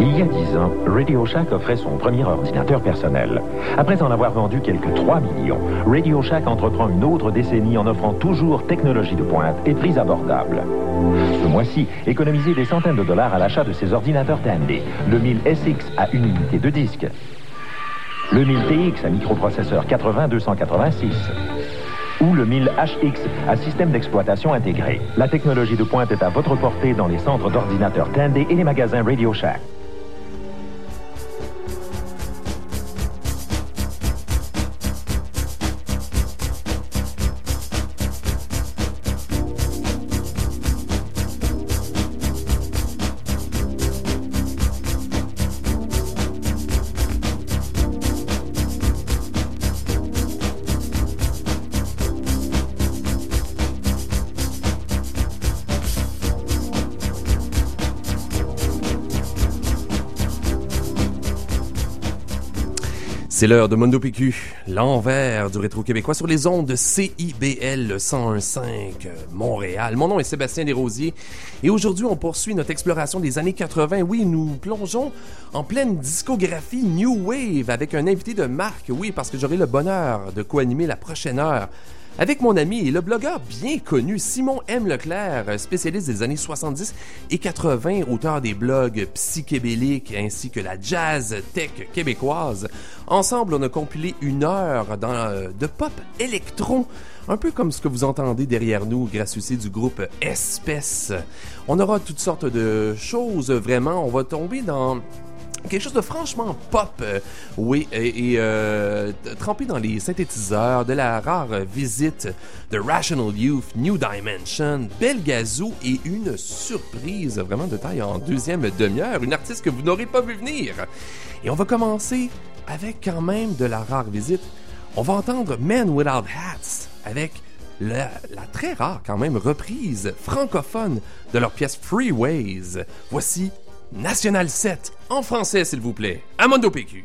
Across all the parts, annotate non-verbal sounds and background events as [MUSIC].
Il y a dix ans, Radio Shack offrait son premier ordinateur personnel. Après en avoir vendu quelques 3 millions, Radio Shack entreprend une autre décennie en offrant toujours technologie de pointe et prix abordables. Ce mois-ci, économisez des centaines de dollars à l'achat de ces ordinateurs Tandy. Le 1000 SX à une unité de disque. Le 1000 TX à microprocesseur 8286 ou le 1000HX à système d'exploitation intégré. La technologie de pointe est à votre portée dans les centres d'ordinateurs Tandy et les magasins Radio Shack. C'est l'heure de Mondo PQ, l'envers du rétro québécois sur les ondes de CIBL 101.5 Montréal. Mon nom est Sébastien Desrosiers et aujourd'hui on poursuit notre exploration des années 80. Oui, nous plongeons en pleine discographie New Wave avec un invité de marque. Oui, parce que j'aurai le bonheur de co-animer la prochaine heure avec mon ami et le blogueur bien connu Simon M. Leclerc, spécialiste des années 70 et 80, auteur des blogs psychébéliques ainsi que la jazz tech québécoise. Ensemble, on a compilé une heure euh, de pop électron un peu comme ce que vous entendez derrière nous, grâce aussi du groupe Espèce. On aura toutes sortes de choses, vraiment. On va tomber dans quelque chose de franchement pop, euh, oui, et, euh, trempé dans les synthétiseurs de la rare visite de Rational Youth, New Dimension, Belgazou et une surprise vraiment de taille en deuxième demi-heure, une artiste que vous n'aurez pas vu venir. Et on va commencer avec quand même de la rare visite. On va entendre Men Without Hats avec la, la, très rare quand même reprise francophone de leur pièce Freeways. Voici National 7 en français, s'il vous plaît. Amondo PQ.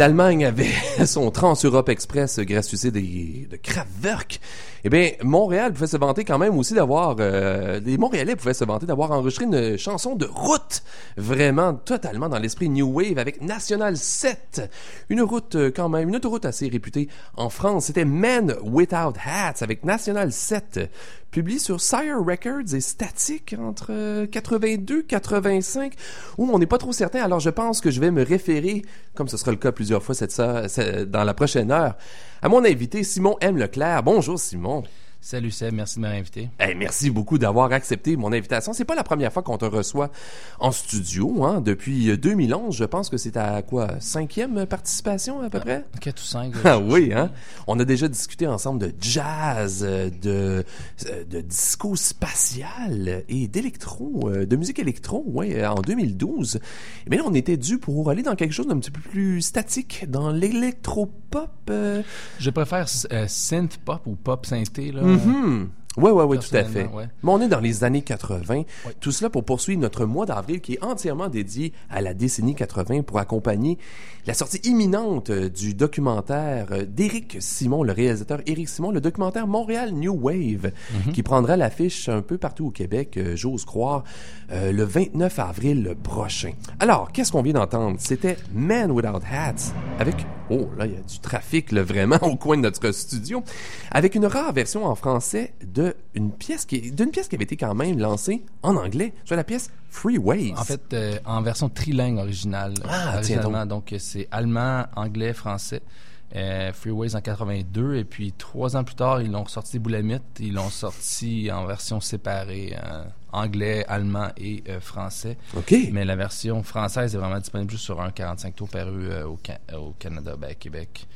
l'Allemagne avait [LAUGHS] son Trans-Europe Express gracieuseté des, de Kraftwerk, eh bien, Montréal pouvait se vanter quand même aussi d'avoir... Euh, les Montréalais pouvaient se vanter d'avoir enregistré une chanson de route, vraiment totalement dans l'esprit New Wave avec National 7. Une route euh, quand même, une autoroute assez réputée en France. C'était Men Without Hats avec National 7 publié sur Sire Records et Static entre 82 85 où on n'est pas trop certain. Alors je pense que je vais me référer comme ce sera le cas plusieurs fois cette, dans la prochaine heure à mon invité Simon M. Leclerc. Bonjour Simon Salut Seb, merci de m'avoir invité. merci beaucoup d'avoir accepté mon invitation. C'est pas la première fois qu'on te reçoit en studio. Hein. Depuis 2011, euh, je pense que c'est à quoi cinquième participation à peu près? Quatre ou cinq. Ah oui, hein. On a déjà discuté ensemble de jazz, de euh, de disco spatial et d'électro, euh, de musique électro. Ouais, en 2012. Mais là, on était dû pour aller dans quelque chose d'un petit peu plus statique, dans l'électropop. Je préfère synth pop ou pop synthé là. Mm-hmm. Oui, oui, oui, tout à fait. Mais on est dans les années 80. Tout cela pour poursuivre notre mois d'avril qui est entièrement dédié à la décennie 80 pour accompagner la sortie imminente euh, du documentaire euh, d'Éric Simon, le réalisateur Éric Simon, le documentaire Montréal New Wave, mm-hmm. qui prendra l'affiche un peu partout au Québec, euh, j'ose croire, le 29 avril prochain. Alors, qu'est-ce qu'on vient d'entendre? C'était Man Without Hats avec, oh là, il y a du trafic là, vraiment [LAUGHS] au coin de notre studio, avec une rare version en français d'une pièce qui d'une pièce qui avait été quand même lancée en anglais, soit la pièce Freeways. En fait, euh, en version trilingue originale. Ah, tiens donc. donc c'est allemand, anglais, français. Euh, Freeways en 82 et puis trois ans plus tard ils l'ont sorti des boulamites ils l'ont sorti en version séparée euh, anglais allemand et français ok mais la version française est vraiment disponible juste sur un 45 tours paru au, au, Canada ben, Québec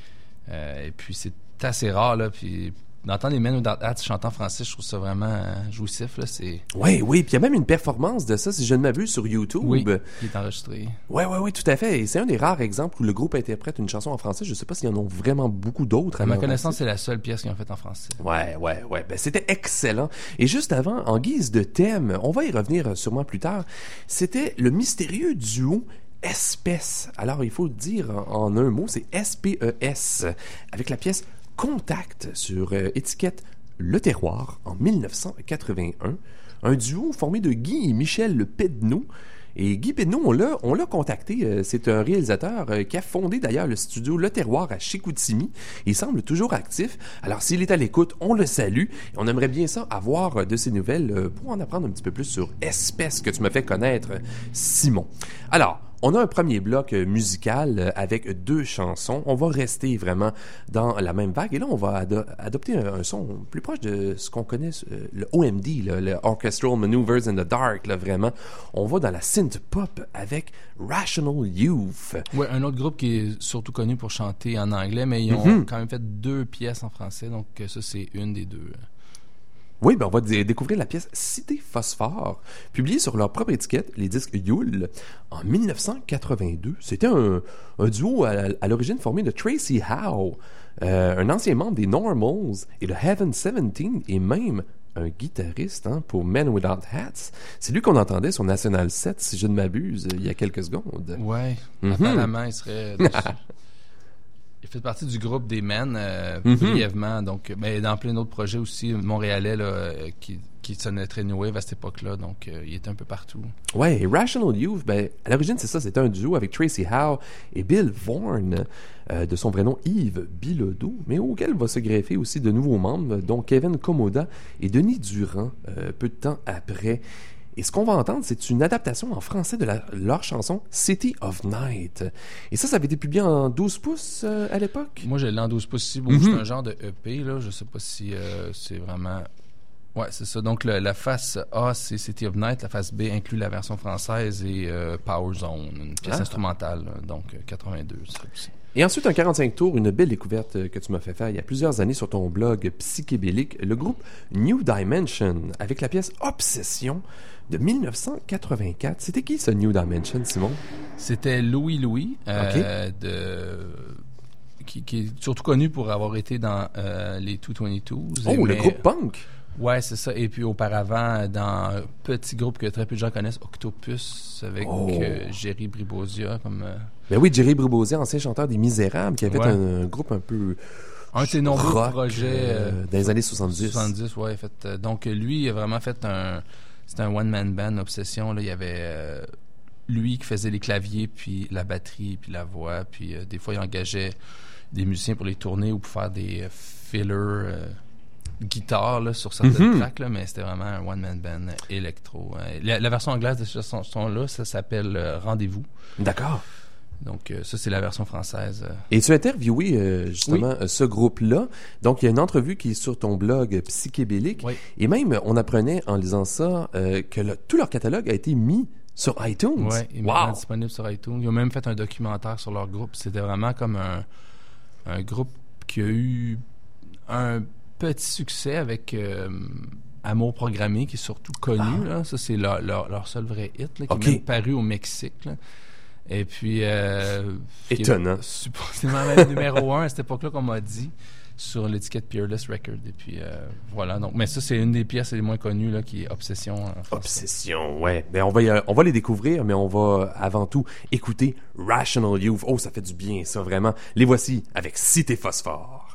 et puis c'est assez rare là puis d'entendre les Men Without Hats chanter en français, je trouve ça vraiment euh, jouissif. Là, c'est... Oui, oui. Puis il y a même une performance de ça, si je ne m'abuse, sur YouTube. Oui, qui est enregistré. Oui, oui, oui, tout à fait. Et c'est un des rares exemples où le groupe interprète une chanson en français. Je ne sais pas s'il y en a vraiment beaucoup d'autres. À ma connaissance, c'est la seule pièce qu'ils ont faite en français. Ouais, ouais, ouais. Ben, c'était excellent. Et juste avant, en guise de thème, on va y revenir sûrement plus tard, c'était le mystérieux duo espèce. Alors, il faut le dire en un mot, c'est S-P-E-S, e avec la pièce Contact sur euh, étiquette Le Terroir en 1981. Un duo formé de Guy et Michel Pedneau. Et Guy Pedneau, on l'a, on l'a contacté. Euh, c'est un réalisateur euh, qui a fondé d'ailleurs le studio Le Terroir à Chicoutimi. Il semble toujours actif. Alors, s'il est à l'écoute, on le salue. On aimerait bien ça avoir de ses nouvelles pour en apprendre un petit peu plus sur Espèce que tu me fais connaître, Simon. Alors, on a un premier bloc euh, musical euh, avec deux chansons. On va rester vraiment dans la même vague. Et là, on va adopter un, son plus proche de ce qu'on connaît, euh, le OMD, le Orchestral Maneuvers in the Dark, là, vraiment. On va dans la synth pop avec Rational Youth. Oui, un autre groupe qui est surtout connu pour chanter en anglais, mais ils ont mm-hmm. quand même fait deux pièces en français. Donc, ça, c'est une des deux. Oui, ben on va découvrir la pièce Cité Phosphore, publiée sur leur propre étiquette, les disques Yule, en 1982. C'était un, duo à, l'origine formé de Tracy Howe, euh, un ancien membre des Normals, et de Heaven 17, et même un guitariste hein, pour Men Without Hats. C'est lui qu'on entendait sur National 7, si je ne m'abuse, il y a quelques secondes. Ouais, mm apparemment, il serait... [LAUGHS] Il fait partie du groupe des Men euh, mhm. brièvement, donc mais dans plein d'autres projets aussi montréalais là, euh, qui qui sonnait très new wave à cette époque-là, donc euh, il était un peu partout. Ouais, Rational Youth, ben, à l'origine, c'est ça, c'était un duo avec Tracy Howe et Bill Vaughan, de son vrai nom Yves Bilodeau, mais auquel va se greffer aussi de nouveaux membres, dont Kevin Komoda et Denis Durand, peu de temps après. Et ce qu'on va entendre, c'est une adaptation en français de leur chanson City of Night. Et ça, ça avait été publié en 12 pouces euh, à l'époque? Moi, j'ai en 12 pouces. Mhm. C'est un genre de EP, là. Je sais pas si euh, c'est vraiment... Ouais, c'est ça. Donc, la face A, c'est City of Night. La face B inclut la version française et euh, Power Zone, une pièce ah. instrumentale. Donc, 82, ça. Et ensuite, un 45 tours, une belle découverte que tu m'as fait faire il y a plusieurs années sur ton blog Psychébélique, le groupe New Dimension, avec la pièce Obsession de 1984. C'était qui ce New Dimension, Simon? C'était Louis Louis, euh, de qui, qui est surtout connu pour avoir été dans euh, les 222. Oh, le groupe punk! Ouais, c'est ça. Et puis auparavant, dans un petit groupe que très peu de gens connaissent, Octopus, avec Oh. euh, Jerry Bribosia comme Ben oui, Jerry Bribosia, ancien chanteur des Misérables, qui avait Ouais. un, un groupe un peu un de ses nombreux rock projets. euh, dans les années 70. 70, ouais. Fait, euh, donc, lui, il a vraiment fait un. C'était un one-man band, Obsession. Là. Il y avait euh, lui qui faisait les claviers, puis la batterie, puis la voix. Puis euh, des fois, il engageait des musiciens pour les tourner ou pour faire des euh, fillers guitare là, sur certaines Mhm. tracks, là, mais c'était vraiment un one-man band électro. euh. La, la version anglaise de ce son- son-là, ça s'appelle euh, Rendez-vous. D'accord. Donc, euh, ça, c'est la version française. euh. Et tu as interviewé euh, justement ce groupe-là. Donc, il y a une entrevue qui est sur ton blog Psychébélique. Oui. Et même, on apprenait en lisant ça euh, que le- tout leur catalogue a été mis sur iTunes. Ouais, il wow! disponible sur iTunes. Ils ont même fait un documentaire sur leur groupe. C'était vraiment comme un, un groupe qui a eu un petit succès avec Amour programmé, qui est surtout connu. là. Ça, c'est leur, leur, leur seul vrai hit, là, qui Ah. Est même paru au Mexique. là. Et puis... euh, Étonnant. Supposément même numéro un à cette époque-là qu'on m'a dit sur l'étiquette Peerless Record. Et puis euh, voilà. Donc, mais ça, c'est une des pièces les moins connues là, qui est Obsession en français. Obsession, ouais. Ben, on va, y- on va les découvrir, mais on va euh, avant tout écouter Rational Youth. Oh, ça fait du bien, ça, vraiment. Les voici avec Cité Phosphore.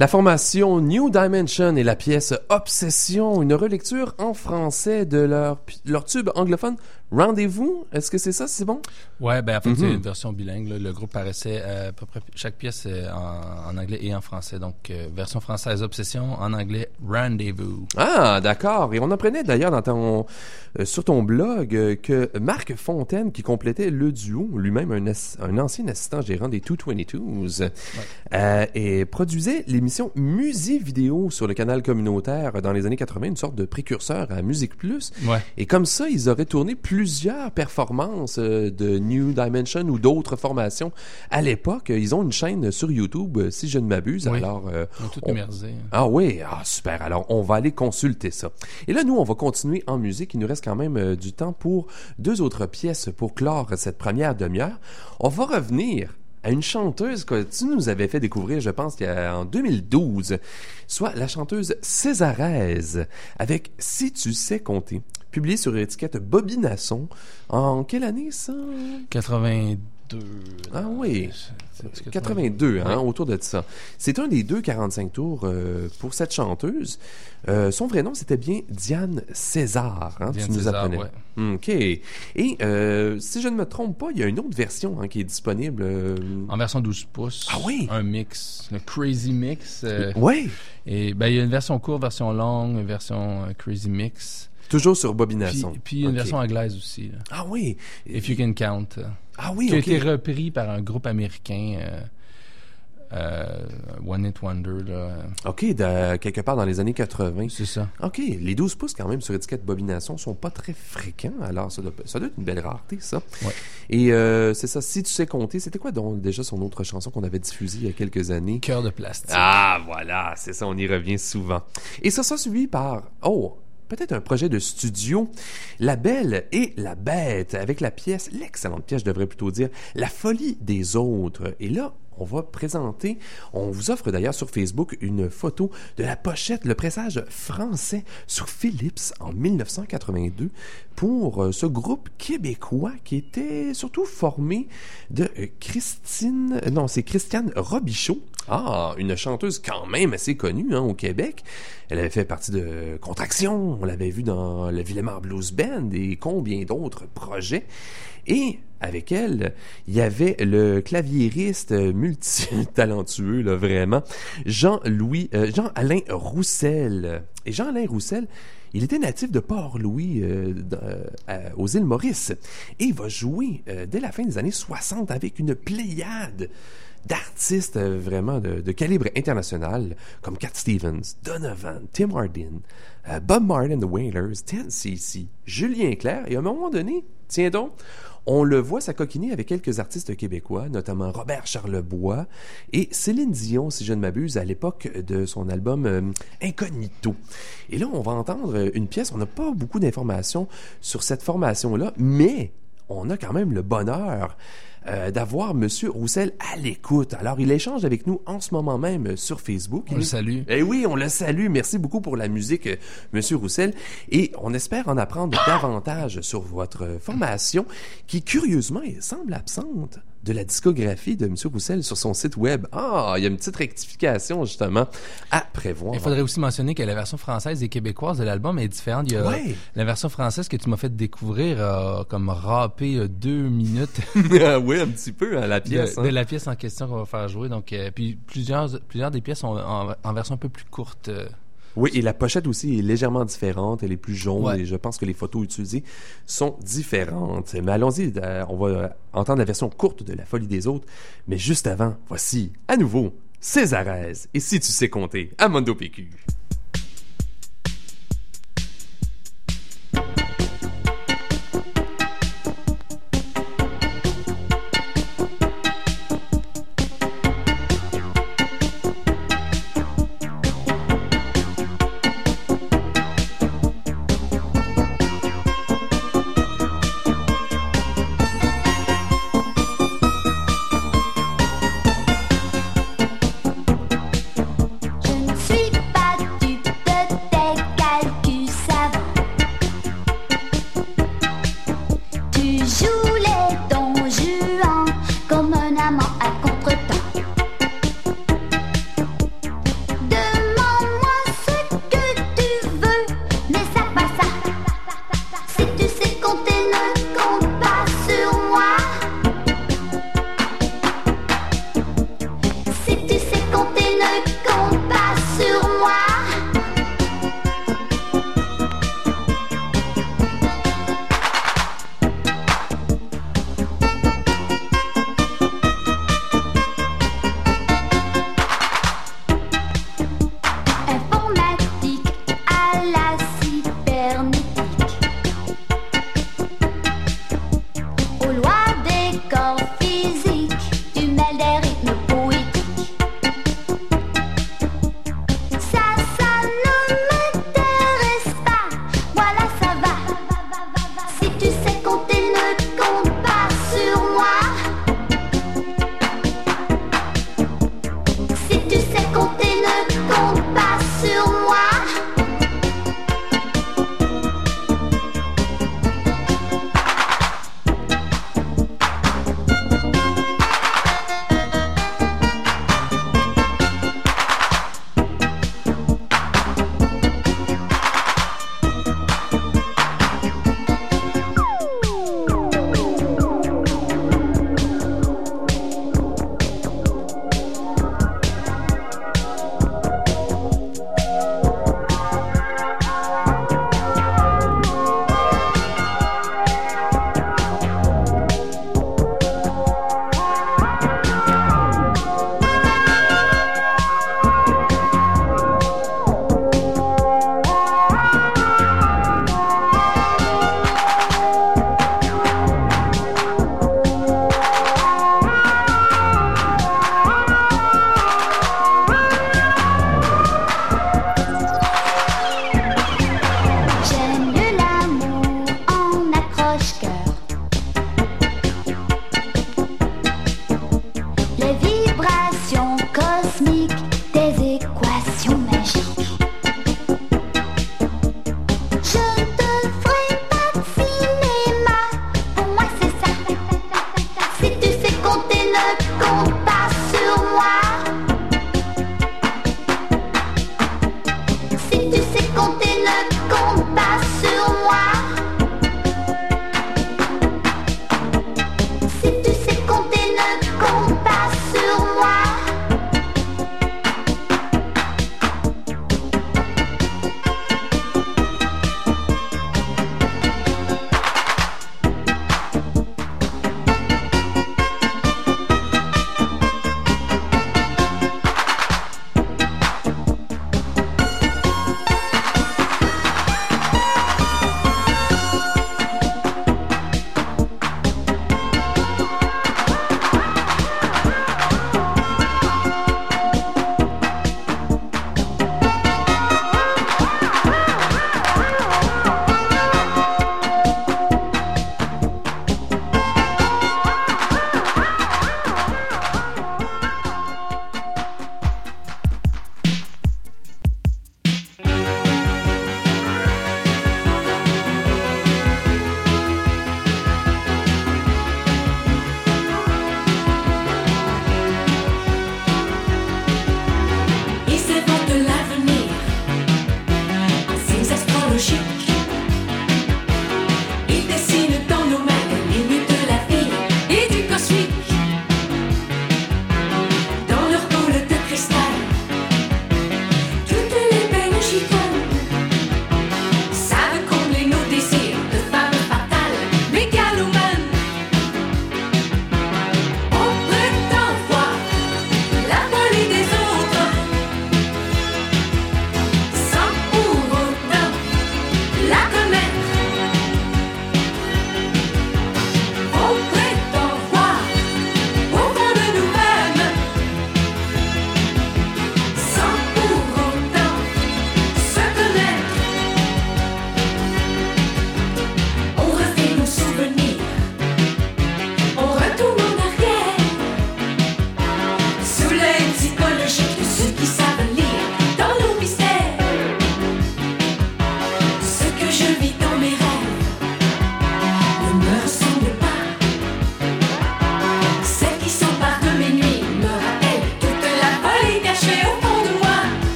La formation New Dimension et la pièce Obsession, une relecture en français de leur, leur tube anglophone Rendez-vous? Est-ce que c'est ça, c'est bon? Ouais, ben en fait, c'est Mhm. une version bilingue. là. Le groupe paraissait euh, à peu près chaque pièce euh, en, en anglais et en français. Donc, euh, version française Obsession, en anglais Rendezvous. Ah, d'accord. Et on apprenait d'ailleurs dans ton, euh, sur ton blog euh, que Marc Fontaine, qui complétait le duo, lui-même un, ancien assistant gérant des 222s, euh, et produisait l'émission Musique Vidéo sur le canal communautaire dans les années 80, une sorte de précurseur à Musique Plus. Ouais. Et comme ça, ils auraient tourné plusieurs performances euh, de New Dimension ou d'autres formations à l'époque. Ils ont une chaîne sur YouTube, euh, si je ne m'abuse. Oui. Alors, euh, On numérisé. ah oui, ah super. Alors on va aller consulter ça. Et là nous on va continuer en musique. Il nous reste quand même euh, du temps pour deux autres pièces pour clore cette première demi-heure. On va revenir à une chanteuse que tu nous avais fait découvrir, je pense, en 2012, soit la chanteuse Césaraise, avec Si tu sais compter, publié sur l'étiquette Bobby Nasson. En quelle année ça? 82. Ah oui. C'est- c'est 82, hein, autour de ça. C'est un des deux 45 tours euh, pour cette chanteuse. Euh, son vrai nom, c'était bien Diane César. Hein, Diane tu nous César, apprenais. ouais. OK. Et euh, si je ne me trompe pas, il y a une autre version hein, qui est disponible. En version 12 pouces. Ah oui? Un mix. Le Crazy Mix. Oui, Et ben, il y a une version courte, version longue, une version Crazy Mix. toujours sur Bobby Puis, puis une version anglaise aussi. là. Ah oui. If You Can Count. Ah oui, qui a été repris par un groupe américain. euh, euh, One It Wonder, là. OK, de, quelque part dans les années 80. C'est ça. OK, les 12 pouces quand même sur étiquette bobination sont pas très fréquents, alors ça doit, ça doit être une belle rareté, ça. Ouais. Et euh, c'est ça, si tu sais compter, c'était quoi donc déjà son autre chanson qu'on avait diffusée il y a quelques années? Cœur de plastique. Ah, voilà, c'est ça, on y revient souvent. Et ça sera suivi par, oh, peut-être un projet de studio, La Belle et la Bête, avec la pièce, l'excellente pièce, je devrais plutôt dire, La Folie des Autres. Et là, on va présenter, on vous offre d'ailleurs sur Facebook une photo de la pochette, le pressage français sur Philips en 1982 pour euh, ce groupe québécois qui était surtout formé de euh, Christine, euh, non, c'est Christiane Robichaud. Ah, une chanteuse quand même assez connue hein, au Québec. Elle avait fait partie de Contraction, on l'avait vu dans le Villemar Blues Band et combien d'autres projets. Et avec elle, il y avait le claviériste multitalentueux, là, vraiment, Jean-Louis, Jean-Alain Roussel. Et Jean-Alain Roussel, il était natif de Port-Louis, euh, dans- euh, aux îles Maurice. Et il va jouer euh, dès la fin des années 60 avec une pléiade d'artistes euh, vraiment de, calibre international, comme Cat Stevens, Donovan, Tim Hardin, euh, Bob and the Wailers, Ten CC, Julien Clerc, et à un moment donné, tiens donc, on le voit s'acoquiner avec quelques artistes québécois, notamment Robert Charlebois et Céline Dion, si je ne m'abuse, à l'époque de son album euh, Incognito. Et là, on va entendre une pièce, on n'a pas beaucoup d'informations sur cette formation-là, mais on a quand même le bonheur euh, d'avoir Monsieur Roussel à l'écoute. Alors, il échange avec nous en ce moment même sur Facebook. On Il le salue. eh oui, on le salue. Merci beaucoup pour la musique, euh, Monsieur Roussel. Et on espère en apprendre davantage sur votre formation, qui curieusement semble absente de la discographie de Monsieur Roussel sur son site web. Ah, il y a une petite rectification justement à prévoir. Il faudrait aussi mentionner que la version française et québécoise de l'album est différente. Il y a Ouais. la version française que tu m'as fait découvrir a comme râpé euh, deux minutes [LAUGHS] oui, un petit peu à la de, pièce. hein. de la pièce en question qu'on va faire jouer. Donc, euh, puis plusieurs, plusieurs des pièces sont en, en version un peu plus courte. Oui, et la pochette aussi est légèrement différente. Elle est plus jaune Ouais. et je pense que les photos utilisées sont différentes. Mais allons-y, euh, on va euh, entendre la version courte de La Folie des Autres. Mais juste avant, voici à nouveau Césarès. Et si tu sais compter, à Mondo PQ.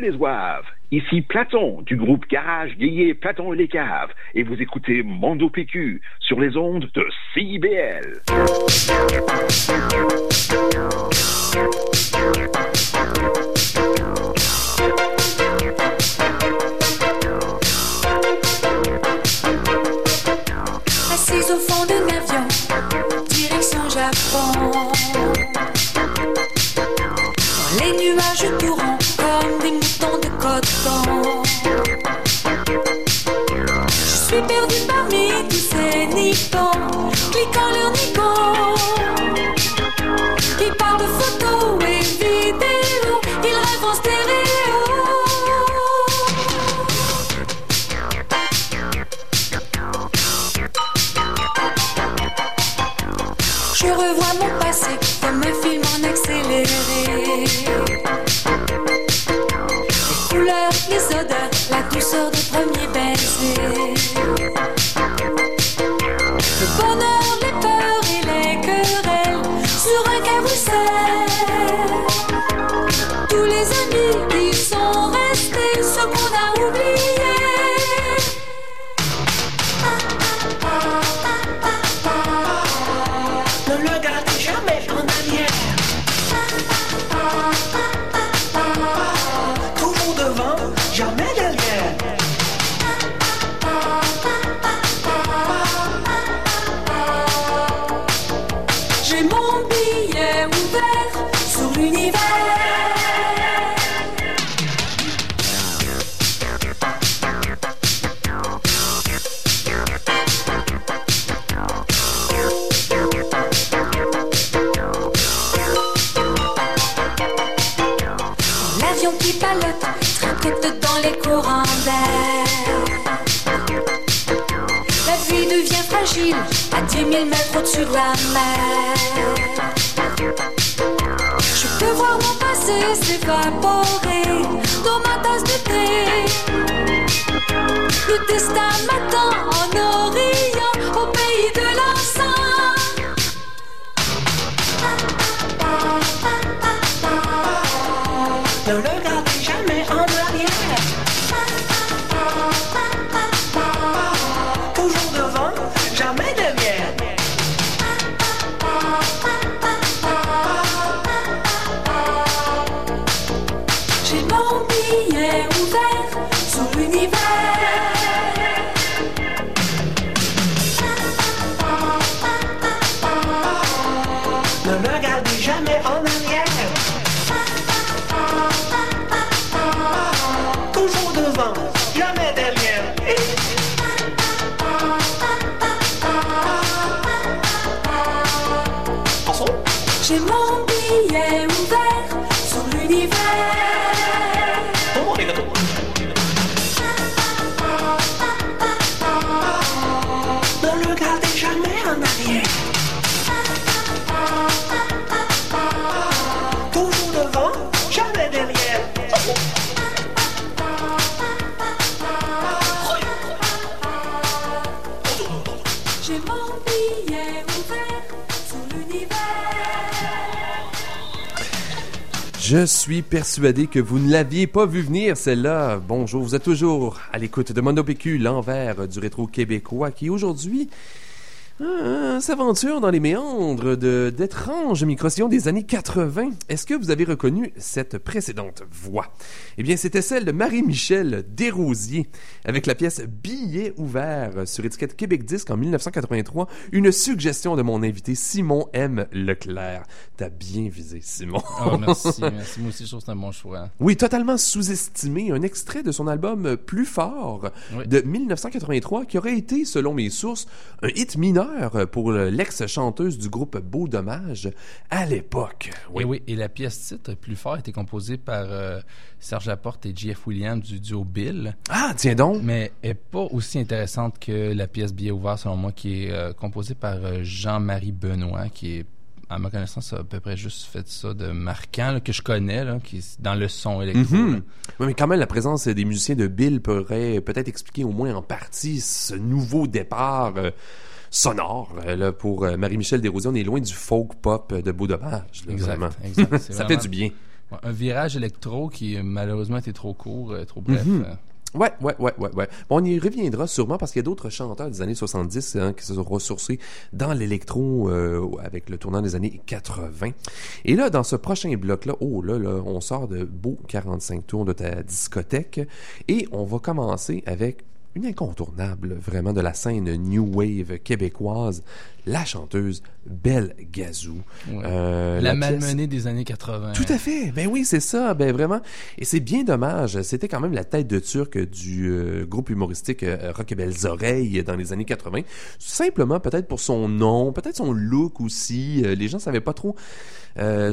Les ouaves, ici Platon du groupe Garage Guillet Platon et les Caves et vous écoutez Mondo PQ sur les ondes de CIBL. Assise au fond d'un avion, direction Japon. Les nuages courants s'évaporer dans ma tasse de thé. Le destin m'attend en Je suis persuadé que vous ne l'aviez pas vu venir, celle-là. Bonjour, vous êtes toujours à l'écoute de Mondo PQ, l'envers du rétro québécois, qui aujourd'hui euh, s'aventure dans les méandres de d'étranges micro-sillons des années 80. Est-ce que vous avez reconnu cette précédente voix? Eh bien, c'était celle de Marie-Michel Desrosiers, avec la pièce Billet ouvert sur étiquette Québec Disque en 1983, une suggestion de mon invité Simon M. Leclerc. T'as bien visé, Simon. Oh, merci, [LAUGHS] merci. Moi aussi, je trouve que c'est un bon choix. Oui, totalement sous-estimé. Un extrait de son album Plus fort Oui. de 1983 qui aurait été, selon mes sources, un hit mineur pour l'ex-chanteuse du groupe Beau Dommage à l'époque. Oui. Et oui, et la pièce titre Plus fort a été composée par euh, Serge Laporte et Jeff Williams du duo Bill, Ah, tiens donc. mais est pas aussi intéressante que la pièce Billet ouvert, selon moi, qui est euh, composée par euh, Jean-Marie Benoît, qui est à ma connaissance, a à peu près juste fait ça de marquant, là, que je connais, là, qui est dans le son électro. Mhm. là. Oui, mais quand même, la présence des musiciens de Bill pourrait peut-être expliquer au moins en partie ce nouveau départ euh, sonore euh, là, pour euh, Marie-Michel Desrosiers. On est loin du folk pop de Beau Dommage. là, Exact, vraiment. exact. C'est Ça vraiment- fait du bien. Ouais, un virage électro qui euh, malheureusement était trop court, euh, trop bref. Mhm. euh. Ouais, ouais, ouais, ouais, ouais. Bon, on y reviendra sûrement parce qu'il y a d'autres chanteurs des années 70 hein, qui se sont ressourcés dans l'électro euh, avec le tournant des années 80. Et là, dans ce prochain bloc-là, oh là, là, on sort de beaux 45 tours de ta discothèque et on va commencer avec incontournable vraiment de la scène New Wave québécoise, la chanteuse Belle Gazou. Ouais. Euh, La, pièce- malmenée des années 80. tout à fait. Ben oui, c'est ça. Ben vraiment. Et c'est bien dommage. C'était quand même la tête de turc du euh, groupe humoristique euh, Rock et Belles Oreilles dans les années 80. Simplement, peut-être pour son nom, peut-être son look aussi. Euh, les gens savaient pas trop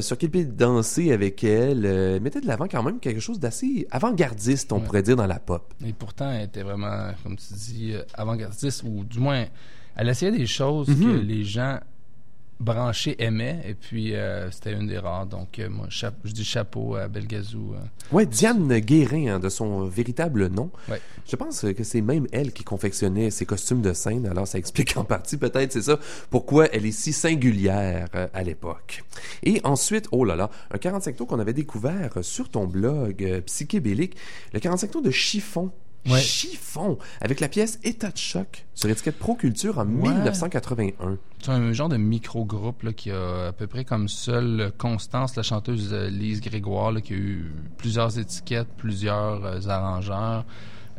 sur quel pied danser avec elle. Elle mettait de l'avant quand même quelque chose d'assez avant-gardiste, on Ouais. pourrait dire, dans la pop. Et pourtant, elle était vraiment, comme tu dis, avant-gardiste, ou du moins, elle essayait des choses Mhm. que les gens branchés aimaient, et puis euh, c'était une des rares. Donc, euh, moi, je dis chapeau à Belgazou. euh. Ouais, Diane Guérin, hein, de son véritable nom. Ouais. Je pense que c'est même elle qui confectionnait ses costumes de scène, alors ça explique en partie peut-être, c'est ça, pourquoi elle est si singulière euh, à l'époque. Et ensuite, oh là là, un 45 tours qu'on avait découvert sur ton blog Psychébélique, le 45 tours de chiffon. Ouais. Chiffon, avec la pièce État de choc sur l'étiquette Pro Culture en Ouais. 1981. C'est un genre de micro-groupe là, qui a à peu près comme seule constance la chanteuse euh, Lise Grégoire, là, qui a eu plusieurs étiquettes, plusieurs euh, arrangeurs.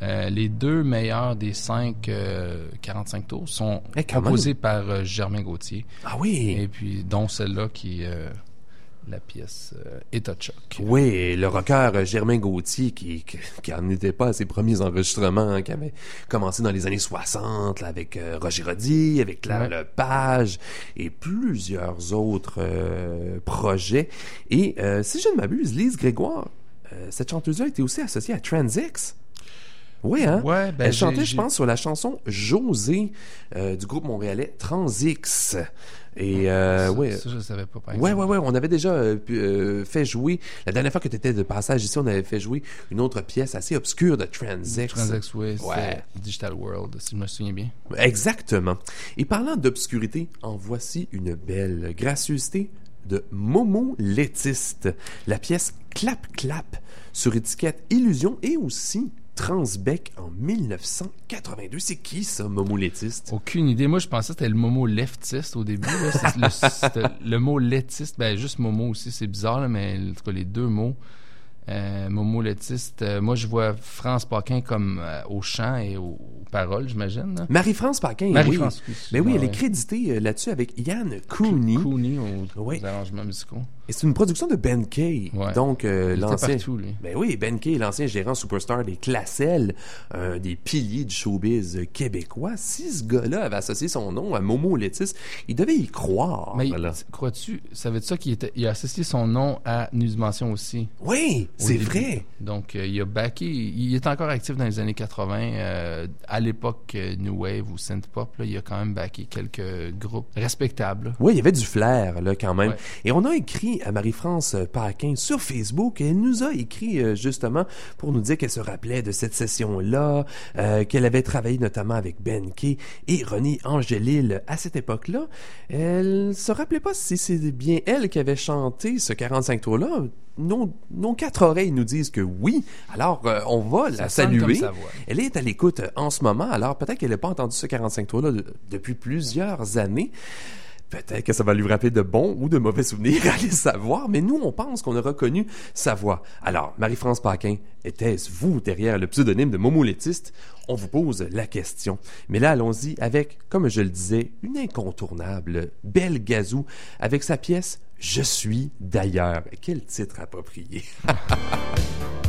Euh, les deux meilleurs des cinq euh, 45 tours sont Eh, composés par euh, Germain Gauthier. Ah oui! Et puis, dont celle-là qui la pièce euh, État de choc. Oui, le rocker euh, Germain Gauthier qui, qui, en était pas à ses premiers enregistrements, hein, qui avait commencé dans les années 60 là, avec euh, Roger Roddy, avec Claire Ouais. Lepage et plusieurs autres euh, projets. Et si je ne m'abuse, Lise Grégoire, cette chanteuse-là était aussi associée à Transix. Oui, hein? Ouais, ben, Elle chantait, je pense, sur la chanson José du groupe montréalais Transix. Et euh, ça, ouais, ça, je savais pas, par Ouais, exemple. ouais, ouais. On avait déjà euh, euh, fait jouer. La dernière fois que tu étais de passage ici, on avait fait jouer une autre pièce assez obscure de Transex. Transex, ouais, c'est Ouais. Digital World, si je me souviens bien. Exactement. Et parlant d'obscurité, en voici une belle gracieuseté de Momo Lettiste. La pièce Clap Clap sur étiquette Illusion et aussi Transbec en 1982. C'est qui ça, Momo Lettiste? Aucune idée. Moi, je pensais que c'était le Momo leftiste au début. là. [LAUGHS] Le, mot lettiste, ben juste Momo aussi, c'est bizarre, là, mais en tout cas, les deux mots. Euh, Momo lettiste. euh, moi, je vois France Paquin comme euh, au chant et aux, aux paroles, j'imagine. Marie-France Paquin, oui. Marie-France, oui. Mais oui, elle est Ouais. créditée là-dessus avec Yann Cooney. Cooney aux, Oui. aux arrangements musicaux. Et c'est une production de Ben Kay. Ouais. Donc, euh, l'ancien. partout, lui. Ben oui, Ben Kay, l'ancien gérant superstar des Classelles, un des piliers du showbiz québécois. Si ce gars-là avait associé son nom à Momo Letis, il devait y croire. Mais voilà. crois-tu, ça veut dire ça qu'il était, il a associé son nom à News Dimension aussi? Oui, au c'est début. vrai. Donc, euh, il a backé. Il est encore actif dans les années 80. euh, à l'époque euh, New Wave ou Synth Pop, là, il a quand même backé quelques groupes respectables. Oui, il y avait du flair, là, quand même. Ouais. Et on a écrit à Marie-France euh, Paquin sur Facebook, elle nous a écrit, euh, justement, pour nous dire qu'elle se rappelait de cette session-là, euh, qu'elle avait travaillé notamment avec Ben Kay et René Angélil à cette époque-là. Elle se rappelait pas si c'est bien elle qui avait chanté ce 45 tours-là. Nos, nos quatre oreilles nous disent que oui. Alors, euh, on va la Ça saluer. Elle est à l'écoute en ce moment. Alors, peut-être qu'elle n'a pas entendu ce 45 tours-là de- depuis plusieurs années. Peut-être que ça va lui rappeler de bons ou de mauvais souvenirs, allez savoir, mais nous, on pense qu'on a reconnu sa voix. Alors, Marie-France Paquin, était-ce vous derrière le pseudonyme de Momo Lettiste? On vous pose la question. Mais là, allons-y avec, comme je le disais, une incontournable Belle Gazou avec sa pièce Je suis d'ailleurs. Quel titre approprié. [LAUGHS]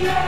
d'ailleurs,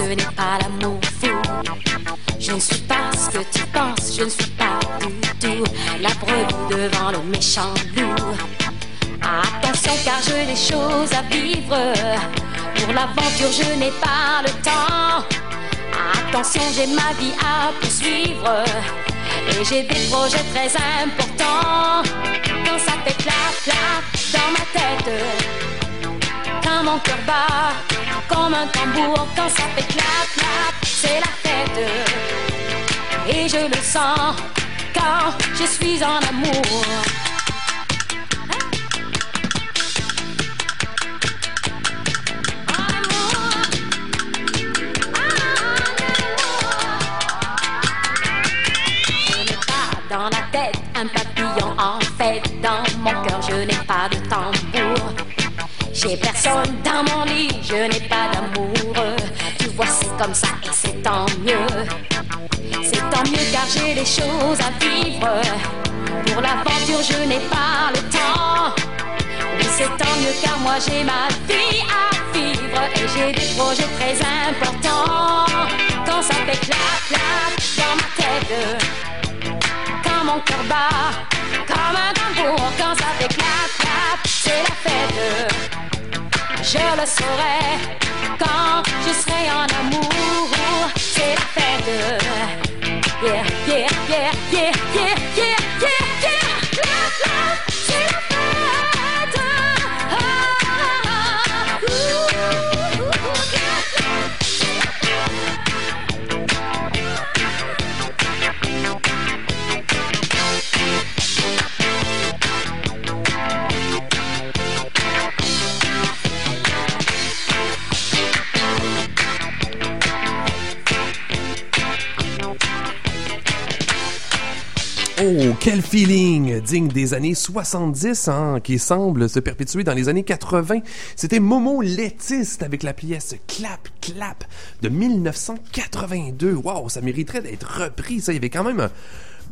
Ce n'est pas l'amour fou. Je ne suis pas ce que tu penses, je ne suis pas du tout la brebis devant le méchant loup. Attention car j'ai des choses à vivre. Pour l'aventure, je n'ai pas le temps. Attention, j'ai ma vie à poursuivre. Et j'ai des projets très importants. Quand ça fait clap, clap dans ma tête. Quand mon cœur bat comme un tambour. Quand ça fait clap, clap, c'est la fête. Et je le sens quand je suis en amour. Dans la tête un papillon en fait. Dans mon cœur, je J'ai personne dans mon lit, je n'ai pas d'amoureux. Tu vois, c'est comme ça et c'est tant mieux. C'est tant mieux car j'ai des choses à vivre. Pour l'aventure, je n'ai pas le temps. Oui, c'est tant mieux car moi j'ai ma vie à vivre. Et j'ai des projets très importants. Quand ça fait clap, clap dans ma tête. Quand mon cœur bat comme un tambour. Quand ça fait clap, clap, c'est la fête. Je le saurai quand je serai en amour. C'est la fête. Yeah, yeah, yeah, yeah, yeah, feeling digne des années 70, hein, qui semble se perpétuer dans les années 80. C'était Momo Lettiste avec la pièce Clap Clap de 1982. Wow, ça mériterait d'être repris. Ça, il y avait quand même un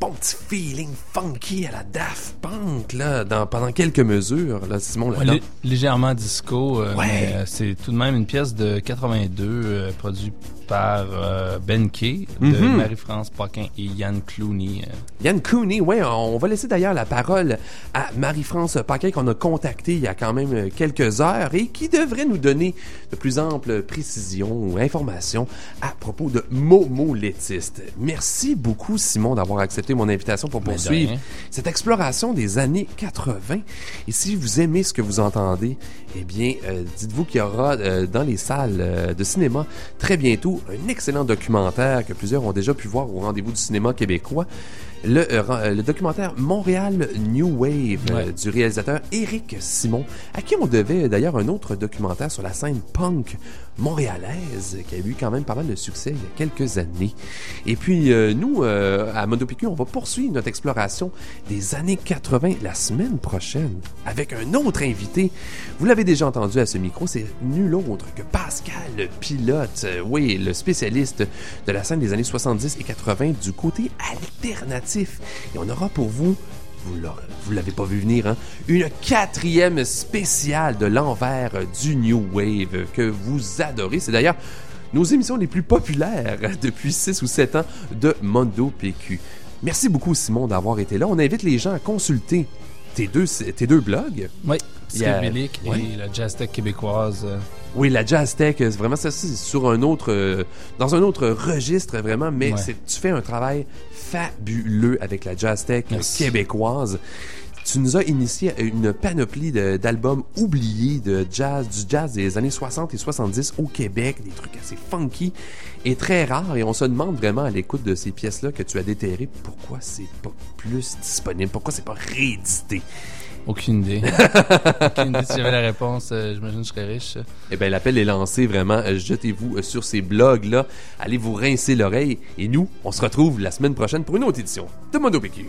bon petit feeling funky à la Daft Punk là, dans, pendant quelques mesures. Là, Simon, là légèrement disco, euh, Ouais. mais euh, c'est tout de même une pièce de 82 euh, produite par euh, Ben Kay de Mhm. Marie-France Paquin et Yann Clooney. euh. Yann Cooney, ouais, on va laisser d'ailleurs la parole à Marie-France Paquin qu'on a contacté il y a quand même quelques heures et qui devrait nous donner de plus amples précisions ou informations à propos de Momo Lettiste. Merci beaucoup Simon d'avoir accepté mon invitation pour de poursuivre cette exploration des années 80. Et si vous aimez ce que vous entendez, eh bien, euh, dites-vous qu'il y aura euh, dans les salles euh, de cinéma très bientôt un excellent documentaire que plusieurs ont déjà pu voir au rendez-vous du cinéma québécois. Le, euh, euh, le documentaire Montréal New Wave euh, Ouais. du réalisateur Éric Simon, à qui on devait d'ailleurs un autre documentaire sur la scène punk montréalaise qui a eu quand même pas mal de succès il y a quelques années. Et puis euh, nous, euh, à Monopicu, on va poursuivre notre exploration des années 80 la semaine prochaine avec un autre invité. Vous l'avez déjà entendu à ce micro, c'est nul autre que Pascal Pilote, euh, oui, le spécialiste de la scène des années 70 et 80 du côté alternatif. Et on aura pour vous vous l'avez pas vu venir, hein? Une quatrième spéciale de l'envers du New Wave que vous adorez. C'est d'ailleurs nos émissions les plus populaires [LAUGHS] depuis 6 ou 7 ans de Mondo PQ. Merci beaucoup, Simon, d'avoir été là. On invite les gens à consulter tes deux, tes deux blogs. Oui, Il y a- Psychédélique ouais. et la Jazz Tech québécoise. euh, Oui, la jazz tech, c'est vraiment ça, c'est sur un autre, euh, dans un autre registre vraiment, mais Ouais. tu fais un travail fabuleux avec la jazz tech Merci. québécoise. Tu nous as initié à une panoplie d'albums oubliés de jazz, du jazz des années 60 et 70 au Québec, des trucs assez funky et très rares. Et on se demande vraiment à l'écoute de ces pièces-là que tu as déterrées pourquoi c'est pas plus disponible, pourquoi c'est pas réédité? Aucune idée. [LAUGHS] Aucune idée. Si j'avais la réponse, euh, j'imagine que je serais riche. Eh bien, l'appel est lancé, vraiment. Euh, Jetez-vous euh, sur ces blogs-là. Allez vous rincer l'oreille. Et nous, on se retrouve la semaine prochaine pour une autre édition de Mondo PQ.